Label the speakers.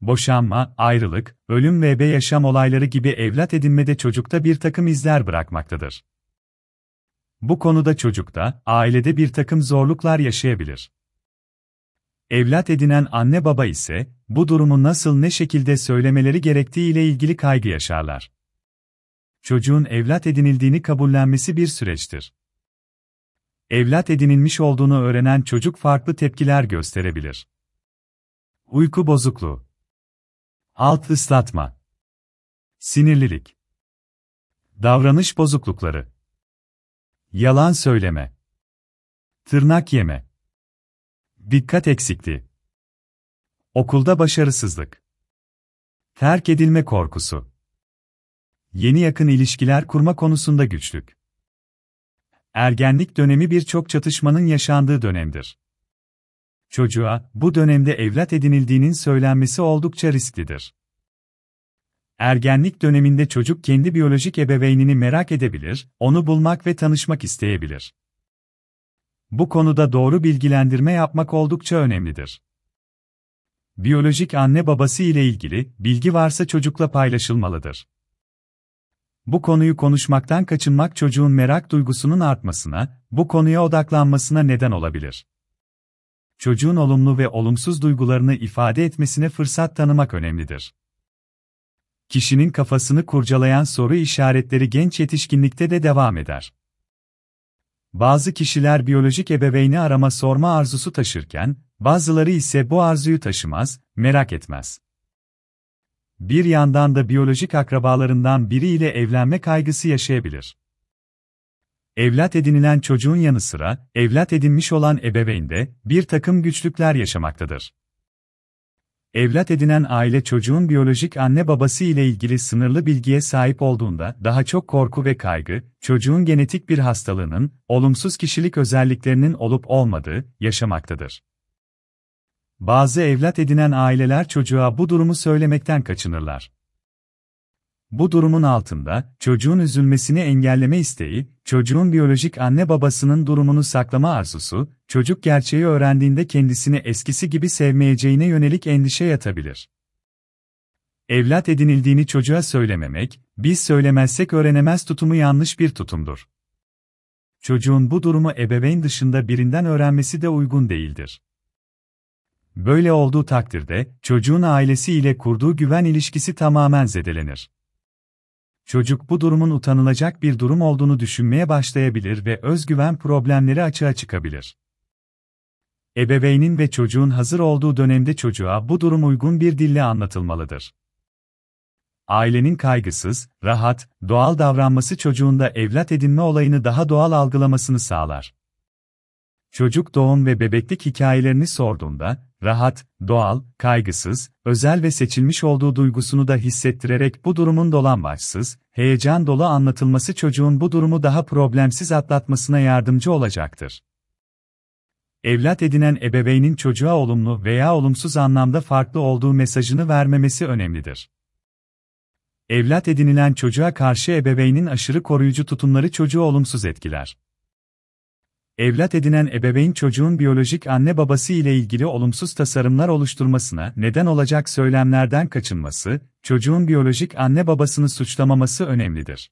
Speaker 1: boşanma, ayrılık, ölüm ve ebe yaşam olayları gibi evlat edinmede çocukta bir takım izler bırakmaktadır. Bu konuda çocukta, ailede bir takım zorluklar yaşayabilir. Evlat edinen anne baba ise, bu durumu nasıl ne şekilde söylemeleri gerektiği ile ilgili kaygı yaşarlar. Çocuğun evlat edinildiğini kabullenmesi bir süreçtir. Evlat edinilmiş olduğunu öğrenen çocuk farklı tepkiler gösterebilir. Uyku bozukluğu Alt ıslatma. Sinirlilik. Davranış bozuklukları. Yalan söyleme. Tırnak yeme. Dikkat eksikliği. Okulda başarısızlık. Terk edilme korkusu. Yeni yakın ilişkiler kurma konusunda güçlük. Ergenlik dönemi birçok çatışmanın yaşandığı dönemdir. Çocuğa, bu dönemde evlat edinildiğinin söylenmesi oldukça risklidir. Ergenlik döneminde çocuk kendi biyolojik ebeveynini merak edebilir, onu bulmak ve tanışmak isteyebilir. Bu konuda doğru bilgilendirme yapmak oldukça önemlidir. Biyolojik anne babası ile ilgili bilgi varsa çocukla paylaşılmalıdır. Bu konuyu konuşmaktan kaçınmak çocuğun merak duygusunun artmasına, bu konuya odaklanmasına neden olabilir çocuğun olumlu ve olumsuz duygularını ifade etmesine fırsat tanımak önemlidir. Kişinin kafasını kurcalayan soru işaretleri genç yetişkinlikte de devam eder. Bazı kişiler biyolojik ebeveyni arama sorma arzusu taşırken, bazıları ise bu arzuyu taşımaz, merak etmez. Bir yandan da biyolojik akrabalarından biriyle evlenme kaygısı yaşayabilir. Evlat edinilen çocuğun yanı sıra, evlat edinmiş olan ebeveyn de bir takım güçlükler yaşamaktadır. Evlat edinen aile çocuğun biyolojik anne babası ile ilgili sınırlı bilgiye sahip olduğunda daha çok korku ve kaygı, çocuğun genetik bir hastalığının, olumsuz kişilik özelliklerinin olup olmadığı, yaşamaktadır. Bazı evlat edinen aileler çocuğa bu durumu söylemekten kaçınırlar. Bu durumun altında, çocuğun üzülmesini engelleme isteği, çocuğun biyolojik anne babasının durumunu saklama arzusu, çocuk gerçeği öğrendiğinde kendisini eskisi gibi sevmeyeceğine yönelik endişe yatabilir. Evlat edinildiğini çocuğa söylememek, biz söylemezsek öğrenemez tutumu yanlış bir tutumdur. Çocuğun bu durumu ebeveyn dışında birinden öğrenmesi de uygun değildir. Böyle olduğu takdirde, çocuğun ailesi ile kurduğu güven ilişkisi tamamen zedelenir. Çocuk bu durumun utanılacak bir durum olduğunu düşünmeye başlayabilir ve özgüven problemleri açığa çıkabilir. Ebeveynin ve çocuğun hazır olduğu dönemde çocuğa bu durum uygun bir dille anlatılmalıdır. Ailenin kaygısız, rahat, doğal davranması çocuğunda evlat edinme olayını daha doğal algılamasını sağlar. Çocuk doğum ve bebeklik hikayelerini sorduğunda, rahat, doğal, kaygısız, özel ve seçilmiş olduğu duygusunu da hissettirerek bu durumun dolambaçsız, heyecan dolu anlatılması çocuğun bu durumu daha problemsiz atlatmasına yardımcı olacaktır. Evlat edinen ebeveynin çocuğa olumlu veya olumsuz anlamda farklı olduğu mesajını vermemesi önemlidir. Evlat edinilen çocuğa karşı ebeveynin aşırı koruyucu tutumları çocuğu olumsuz etkiler evlat edinen ebeveyn çocuğun biyolojik anne babası ile ilgili olumsuz tasarımlar oluşturmasına neden olacak söylemlerden kaçınması, çocuğun biyolojik anne babasını suçlamaması önemlidir.